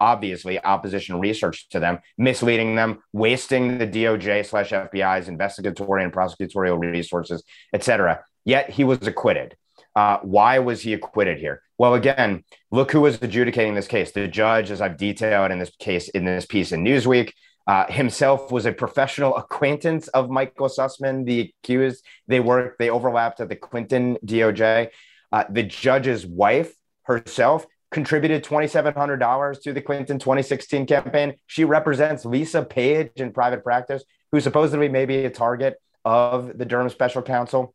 obviously opposition research to them, misleading them, wasting the DOJ slash FBI's investigatory and prosecutorial resources, etc. Yet he was acquitted. Uh, why was he acquitted here? Well, again, look who was adjudicating this case. The judge, as I've detailed in this case in this piece in Newsweek, uh, himself was a professional acquaintance of Michael Sussmann, the accused. They worked, they overlapped at the Clinton DOJ. Uh, the judge's wife herself contributed $2,700 to the Clinton 2016 campaign. She represents Lisa Page in private practice, who supposedly may be a target of the Durham special counsel.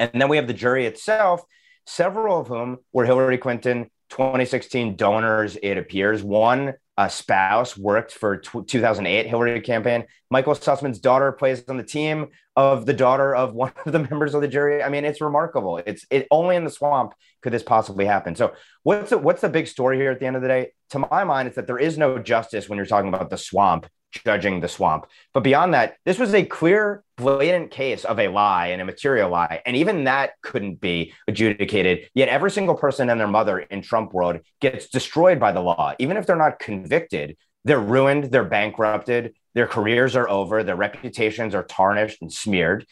And then we have the jury itself, several of whom were Hillary Clinton 2016 donors, it appears. One a spouse worked for t- 2008 Hillary campaign. Michael Sussmann's daughter plays on the team of the daughter of [LAUGHS] one of the members of the jury. I mean, it's remarkable. It's it only in the swamp could this possibly happen. So what's the, what's the big story here at the end of the day? To my mind, it's that there is no justice when you're talking about the swamp judging the swamp. But beyond that, this was a clear, blatant case of a lie and a material lie. And even that couldn't be adjudicated. Yet every single person and their mother in Trump world gets destroyed by the law. Even if they're not convicted, they're ruined, they're bankrupted, their careers are over, their reputations are tarnished and smeared.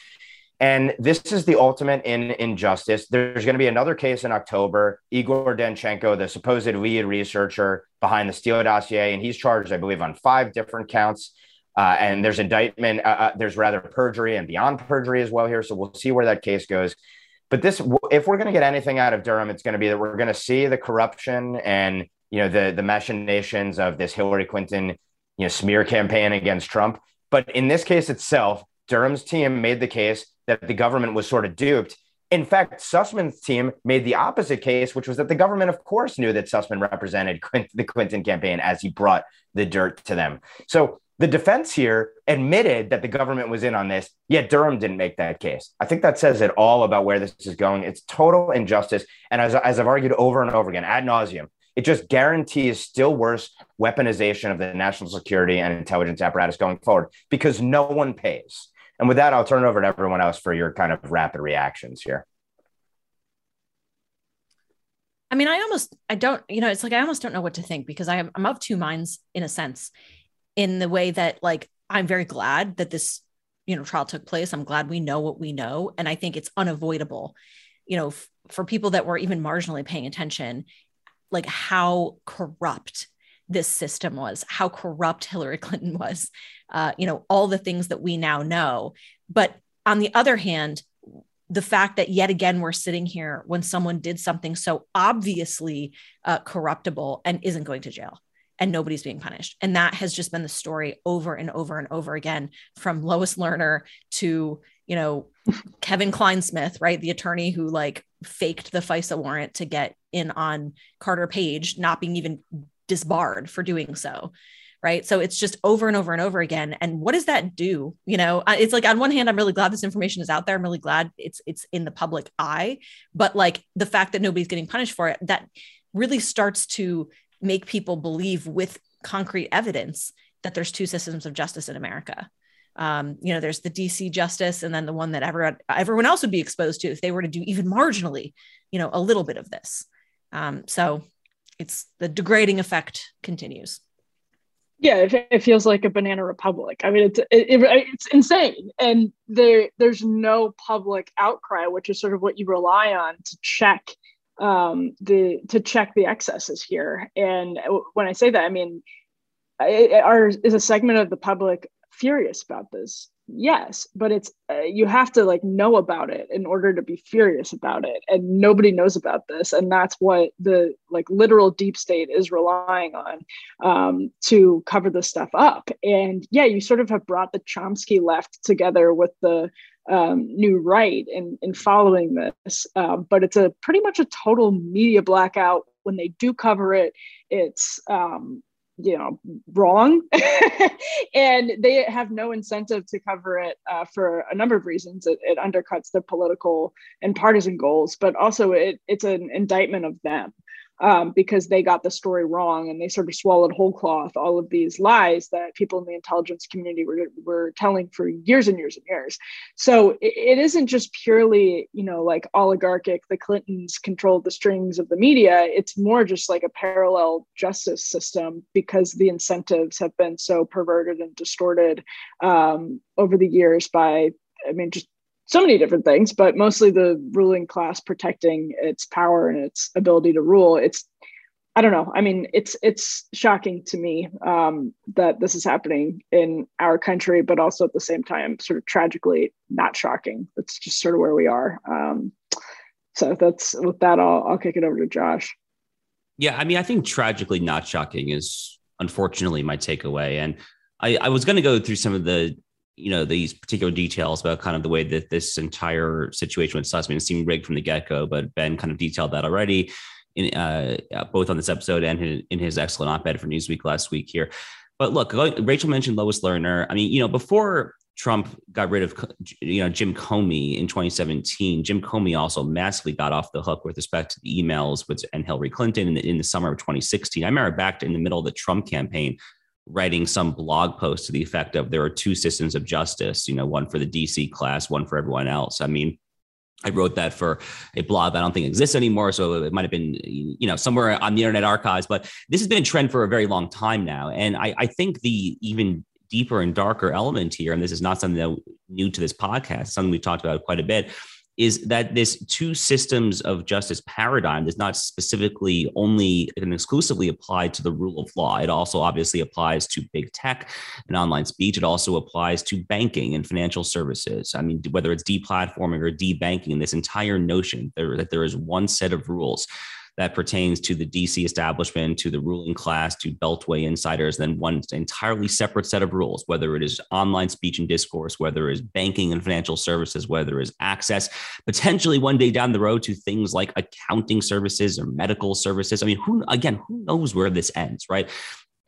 And this is the ultimate in injustice. There's going to be another case in October. Igor Danchenko, the supposed lead researcher behind the Steele dossier, and he's charged, I believe, on five different counts. Uh, and there's indictment, uh, uh, there's rather perjury and beyond perjury as well here. So we'll see where that case goes. But this, if we're going to get anything out of Durham, it's going to be that we're going to see the corruption and you know the the machinations of this Hillary Clinton you know smear campaign against Trump. But in this case itself, Durham's team made the case that the government was sort of duped In fact, Sussmann's team made the opposite case, which was that the government, of course, knew that Sussmann represented the Clinton campaign as he brought the dirt to them. So the defense here admitted that the government was in on this, yet Durham didn't make that case. I think that says it all about where this is going. It's total injustice. And as, as I've argued over and over again, ad nauseum, it just guarantees still worse weaponization of the national security and intelligence apparatus going forward because no one pays. And with that, I'll turn it over to everyone else for your kind of rapid reactions here. I mean, I almost, I don't, you know, it's like I almost don't know what to think because I am, I'm of two minds in a sense, in the way that like I'm very glad that this, you know, trial took place. I'm glad we know what we know, and I think it's unavoidable, you know, f- for people that were even marginally paying attention, like how corrupt this system was, how corrupt Hillary [LAUGHS] Clinton was, uh, you know, all the things that we now know. But on the other hand, the fact that yet again we're sitting here when someone did something so obviously uh, corruptible and isn't going to jail and nobody's being punished. And that has just been the story over and over and over again from Lois Lerner to, you know, [LAUGHS] Kevin Clinesmith right? The attorney who like faked the FISA warrant to get in on Carter Page, not being even disbarred for doing so right? So it's just over and over and over again. And what does that do? You know it's like on one hand i'm really glad this information is out there. I'm really glad it's it's in the public eye. But like the fact that nobody's getting punished for it that really starts to make people believe with concrete evidence that there's two systems of justice in america. Um, you know there's the dc justice and then the one that everyone everyone else would be exposed to if they were to do even marginally you know a little bit of this. Um, so it's the degrading effect continues. Yeah it, it, feels like a banana republic. I mean it's it, it, it's insane. And there there's no public outcry which is sort of what you rely on to check um, the to check the excesses here. And when i say that i mean are is a segment of the public furious about this yes but it's uh, you have to like know about it in order to be furious about it and nobody knows about this and that's what the like literal deep state is relying on um, to cover this stuff up. And yeah you sort of have brought the chomsky left together with the um, new right in, in following this um, but it's a pretty much a total media blackout. When they do cover it it's um, you know wrong. [LAUGHS] And they have no incentive to cover it uh, for a number of reasons. It, it undercuts their political and partisan goals but also it, it's an indictment of them um, because they got the story wrong and they sort of swallowed whole cloth all of these lies that people in the intelligence community were, were telling for years and years and years. So it, it isn't just purely, you know, like oligarchic, the Clintons controlled the strings of the media. It's more just like a parallel justice system because the incentives have been so perverted and distorted um, over the years by I mean, just so many different things, but mostly the ruling class protecting its power and its ability to rule. It's I don't know. I mean, it's it's shocking to me um, that this is happening in our country, but also at the same time, sort of tragically not shocking. It's just sort of where we are. Um, so that's with that. I'll I'll kick it over to Josh. Yeah, I mean, I think tragically not shocking is unfortunately my takeaway, and I, I was going to go through some of the you know these particular details about kind of the way that this entire situation with Sussmann seemed rigged from the get go. But Ben kind of detailed that already, in uh, both on this episode and in, in his excellent op-ed for Newsweek last week here. But look, Rachel mentioned Lois Lerner. I mean, you know, before Trump got rid of you know Jim Comey in 2017. Jim Comey also massively got off the hook with respect to the emails with and Hillary Clinton in the, in the summer of 2016. I remember back in the middle of the Trump campaign writing some blog post to the effect of there are two systems of justice, you know, one for the DC class, one for everyone else. I mean, I wrote that for a blog I don't think exists anymore. So it might have been, you know, somewhere on the internet archives, but this has been a trend for a very long time now. And I, I think the even deeper and darker element here, and this is not something that new to this podcast, something we've talked about quite a bit, is that this two systems of justice paradigm does not specifically only and exclusively apply to the rule of law. It also obviously applies to big tech and online speech. It also applies to banking and financial services. I mean, whether it's deplatforming or debanking, this entire notion that there is one set of rules that pertains to the DC establishment, to the ruling class, to Beltway insiders, then one entirely separate set of rules, whether it is online speech and discourse, whether it is banking and financial services, whether it is access, potentially one day down the road to things like accounting services or medical services. I mean, who again, who knows where this ends, right?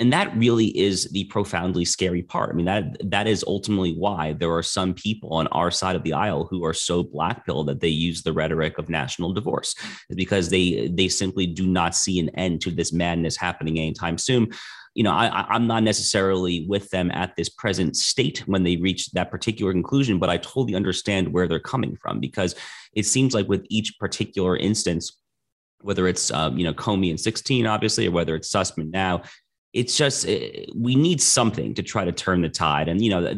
And that really is the profoundly scary part. I mean, that that is ultimately why there are some people on our side of the aisle who are so blackpilled that they use the rhetoric of national divorce, because they they simply do not see an end to this madness happening anytime soon. You know, I, I'm not necessarily with them at this present state when they reach that particular conclusion, but I totally understand where they're coming from because it seems like with each particular instance, whether it's um, you know Comey in 16, obviously, or whether it's Sussmann now, it's just eh, we need something to try to turn the tide. And you know,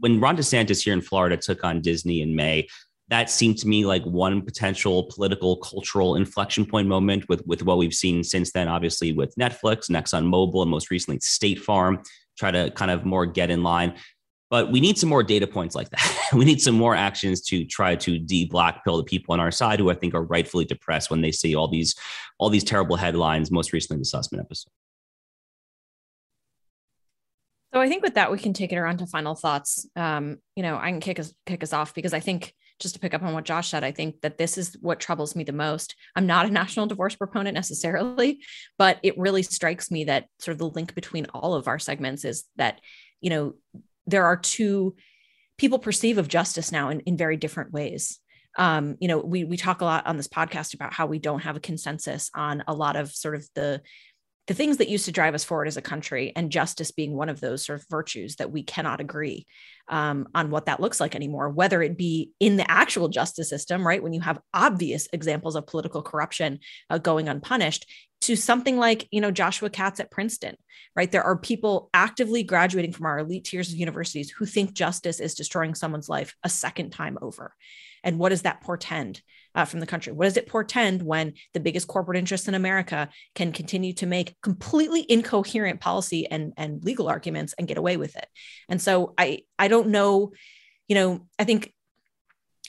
when Ron DeSantis here in Florida took on Disney in May, that seemed to me like one potential political cultural inflection point moment with with what we've seen since then. Obviously, with Netflix, Exxon Mobil, and most recently State Farm, try to kind of more get in line. But we need some more data points like that. [LAUGHS] we need some more actions to try to de-black pill the people on our side who I think are rightfully depressed when they see all these all these terrible headlines. Most recently, the Sussmann episode. So I think with that we can take it around to final thoughts. Um, you know, I can kick us kick us off because I think just to pick up on what Josh said, I think that this is what troubles me the most. I'm not a [LAUGHS] national divorce proponent necessarily, but it really strikes me that sort of the link between all of our segments is that, you know, there are two people perceive of justice now in, in very different ways. Um, you know, we we talk a lot on this podcast about how we don't have a consensus on a lot of sort of the the things that used to drive us forward as a country and justice being one of those sort of virtues that we cannot agree um, on what that looks like anymore whether it be in the actual justice system right? When you have obvious examples of political corruption uh, going unpunished to something like you know joshua katz at princeton right? There are people actively graduating from our elite tiers of universities who think justice is destroying someone's life a second time over. And what does that portend uh, from the country? What does it portend when the biggest corporate interests in America can continue to make completely incoherent policy and, and legal arguments and get away with it? And so I I don't know, you know, I think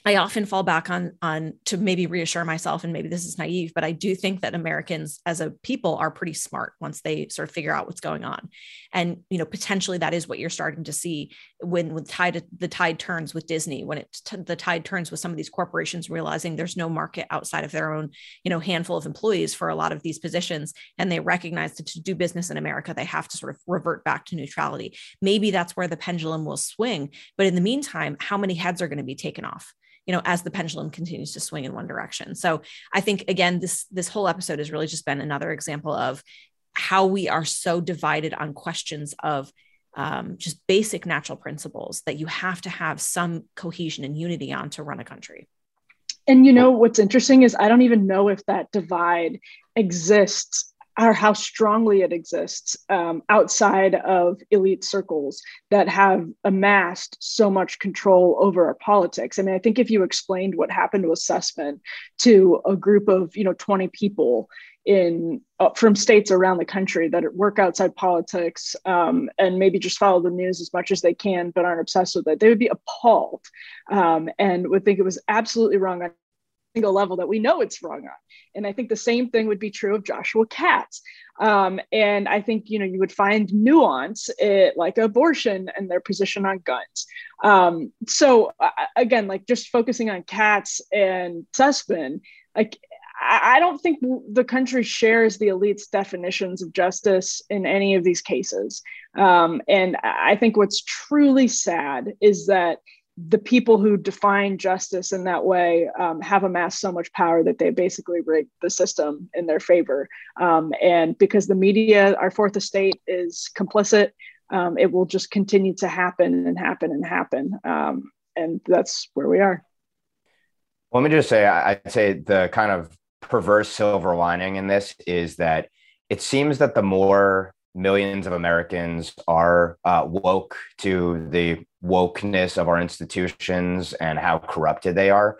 I often fall back on on to maybe reassure myself, and maybe this is naive, but I do think that Americans as a people are pretty smart once they sort of figure out what's going on, and you know potentially that is what you're starting to see when when tide the tide turns with Disney, when it the tide turns with some of these corporations realizing there's no market outside of their own you know handful of employees for a lot of these positions, and they recognize that to do business in America they have to sort of revert back to neutrality. Maybe that's where the pendulum will swing, but in the meantime, how many heads are going to be taken off? You know as the pendulum continues to swing in one direction. So i think again this this whole episode has really just been another example of how we are so divided on questions of um, just basic natural principles that you have to have some cohesion and unity on to run a country. And you know what's interesting is i don't even know if that divide exists or how strongly it exists um, outside of elite circles that have amassed so much control over our politics. I mean, I think if you explained what happened with Sussmann to a group of you know 20 people in uh, from states around the country that work outside politics um, and maybe just follow the news as much as they can but aren't obsessed with it, they would be appalled um, and would think it was absolutely wrong on single level that we know it's wrong on. And I think the same thing would be true of Joshua Katz. Um, and I think you know you would find nuance it, like abortion and their position on guns. Um, so uh, again, like just focusing on Katz and Sussmann, like I don't think the country shares the elite's definitions of justice in any of these cases. Um, and I think what's truly sad is that the people who define justice in that way um, have amassed so much power that they basically rig the system in their favor. Um, and because the media, our fourth estate, is complicit, um, it will just continue to happen and happen and happen. Um, and that's where we are. Let me just say, I'd say the kind of perverse silver lining in this is that it seems that the more millions of Americans are uh, woke to the wokeness of our institutions and how corrupted they are.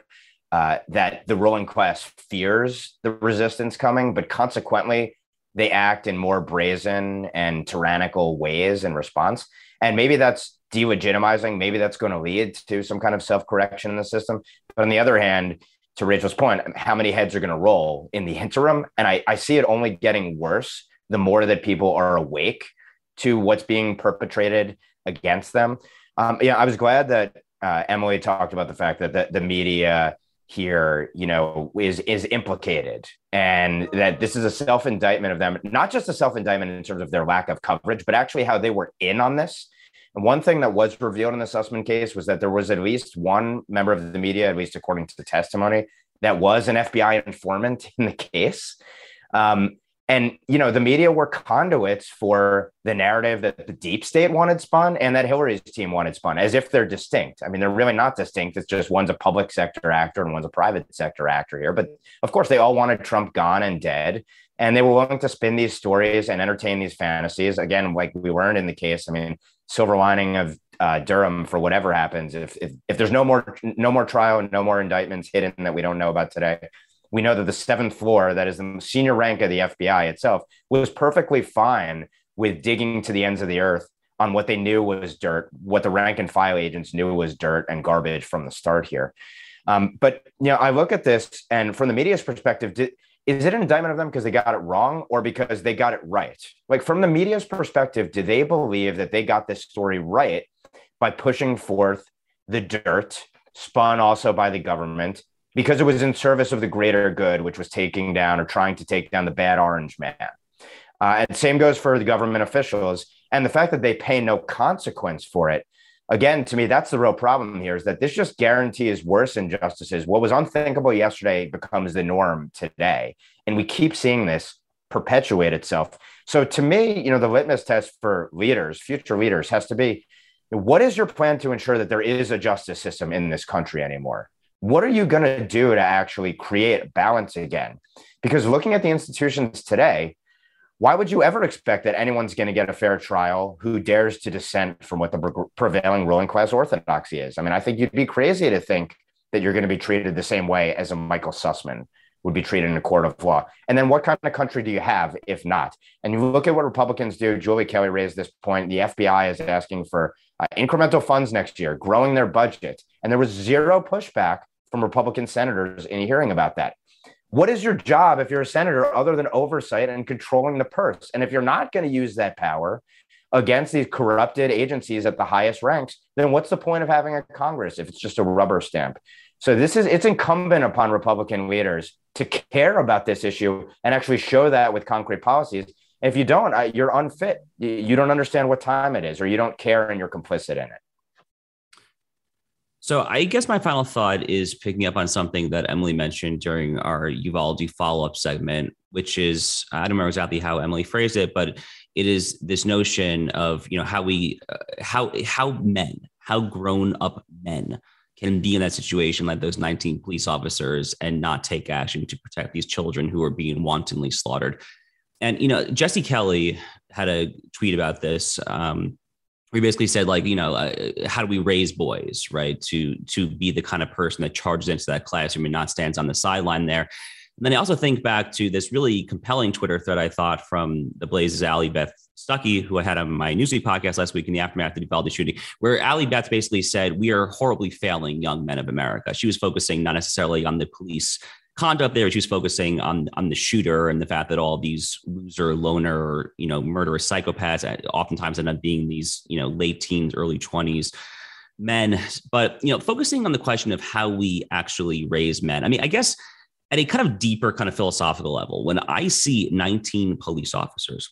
Uh, that the ruling class fears the resistance coming, but consequently, they act in more brazen and tyrannical ways in response. And maybe that's delegitimizing. Maybe that's going to lead to some kind of self correction in the system. But on the other hand, to Rachel's point, how many heads are going to roll in the interim. And I, I see it only getting worse the more that people are awake to what's being perpetrated against them. Um, yeah, I was glad that uh, Emily talked about the fact that the, the media here, you know, is is implicated, and that this is a self indictment of them, not just a self indictment in terms of their lack of coverage, but actually how they were in on this. And one thing that was revealed in the Sussmann case was that there was at least one member of the media, at least according to the testimony, that was an FBI informant in the case. Um, and you know the media were conduits for the narrative that the deep state wanted spun and that hillary's team wanted spun as if they're distinct. I mean they're really not distinct. It's just one's a public sector actor and one's a private sector actor here. But of course they all wanted trump gone and dead and they were willing to spin these stories and entertain these fantasies. Again like we weren't in the case i mean silver lining of uh, durham for whatever happens if, if if there's no more no more trial and no more indictments hidden that we don't know about today we know that the seventh floor, that is the senior rank of the FBI itself, was perfectly fine with digging to the ends of the earth on what they knew was dirt, what the rank and file agents knew was dirt and garbage from the start here. Um, but you know, I look at this, and from the media's perspective, did, is it an indictment of them because they got it wrong or because they got it right? Like from the media's perspective, do they believe that they got this story right by pushing forth the dirt spun also by the government because it was in service of the greater good, which was taking down or trying to take down the bad orange man. Uh, and same goes for the government officials. And the fact that they pay no consequence for it, again, to me, that's the real problem here is that this just guarantees worse injustices. What was unthinkable yesterday becomes the norm today. And we keep seeing this perpetuate itself. So to me, you know, the litmus test for leaders, future leaders, has to be what is your plan to ensure that there is a justice system in this country anymore? What are you going to do to actually create balance again? Because looking at the institutions today, why would you ever expect that anyone's going to get a fair trial who dares to dissent from what the prevailing ruling class orthodoxy is? I mean, I think you'd be crazy to think that you're going to be treated the same way as a Michael Sussmann would be treated in a court of law. And then what kind of country do you have if not? And you look at what Republicans do. Julie Kelly raised this point. The FBI is asking for uh, incremental funds next year, growing their budget. And there was zero pushback from Republican senators in hearing about that. What is your job if you're a senator other than oversight and controlling the purse? And if you're not going to use that power against these corrupted agencies at the highest ranks, then what's the point of having a Congress if it's just a rubber stamp? So this is it's incumbent upon Republican leaders to care about this issue and actually show that with concrete policies. If you don't, you're unfit. You don't understand what time it is, or you don't care and you're complicit in it. So I guess my final thought is picking up on something that Emily mentioned during our Uvalde follow-up segment, which is I don't remember exactly how Emily phrased it, but it is this notion of you know how we uh, how how men how grown up men can be in that situation like those 19 police officers and not take action to protect these children who are being wantonly slaughtered. And you know Jesse Kelly had a tweet about this. Um, we basically said like you know uh, how do we raise boys right to to be the kind of person that charges into that classroom and not stands on the sideline there and then I also think back to this really compelling Twitter thread I thought from the Blaze's Allie Beth Stuckey, who I had on my Newsweek podcast last week in the aftermath of the Uvalde shooting, where Allie Beth basically said, We are horribly failing young men of America. She was focusing not necessarily on the police conduct there. She focusing on on the shooter and the fact that all these loser, loner, you know, murderous psychopaths oftentimes end up being these, you know, late teens, early twenties men. But you know, focusing on the question of how we actually raise men. I mean, I guess at a kind of deeper, kind of philosophical level, when I see 19 police officers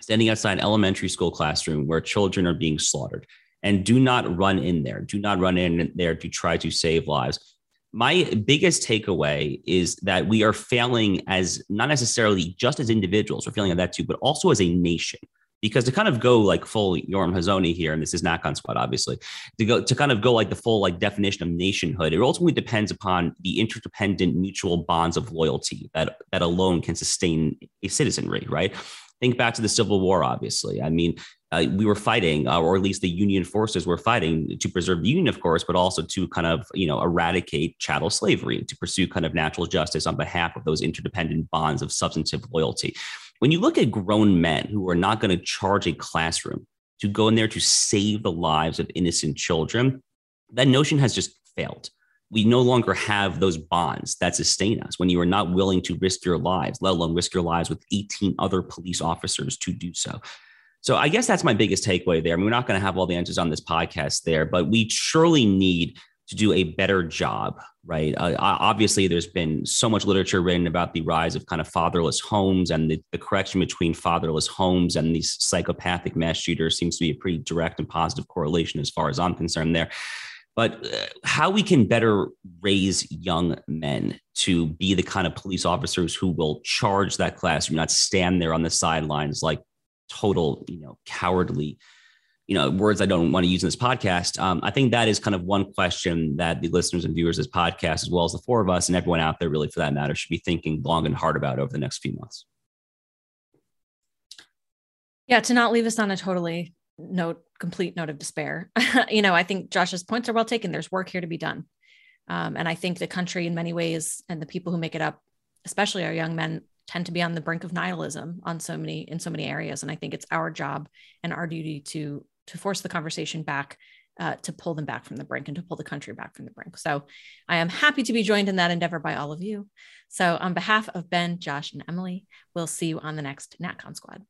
standing outside an elementary school classroom where children are being slaughtered and do not run in there, do not run in there to try to save lives my biggest takeaway is that we are failing as not necessarily just as individuals, we're failing at that too, but also as a nation. Because to kind of go like full Yoram Hazony here, and this is NatCon squad, obviously, to go to kind of go like the full like definition of nationhood, it ultimately depends upon the interdependent mutual bonds of loyalty that that alone can sustain a citizenry, right? Think back to the Civil War, obviously. I mean, uh, we were fighting, uh, or at least the Union forces were fighting to preserve the Union, of course, but also to kind of, you know, eradicate chattel slavery, to pursue kind of natural justice on behalf of those interdependent bonds of substantive loyalty. When you look at grown men who are not going to charge a classroom to go in there to save the lives of innocent children, that notion has just failed. We no longer have those bonds that sustain us when you are not willing to risk your lives, let alone risk your lives with 18 other police officers to do so. So I guess that's my biggest takeaway there. I mean, we're not going to have all the answers on this podcast there, but we surely need to do a better job, right? Uh, obviously, there's been so much literature written about the rise of kind of fatherless homes and the, the correction between fatherless homes and these psychopathic mass shooters seems to be a pretty direct and positive correlation as far as I'm concerned there but uh, how we can better raise young men to be the kind of police officers who will charge that classroom, not stand there on the sidelines like total, you know, cowardly, you know, words I don't want to use in this podcast. Um, I think that is kind of one question that the listeners and viewers of this podcast, as well as the four of us and everyone out there, really for that matter, should be thinking long and hard about over the next few months. Yeah, to not leave us on a totally note, complete note of despair. [LAUGHS] you know, I think Josh's points are well taken. There's work here to be done. Um, and I think the country, in many ways, and the people who make it up, especially our young men, tend to be on the brink of nihilism on so many in so many areas. And I think it's our job and our duty to to force the conversation back, uh, to pull them back from the brink and to pull the country back from the brink. So I am happy to be joined in that endeavor by all of you. So on behalf of Ben, Josh, and Emily, we'll see you on the next NatCon Squad.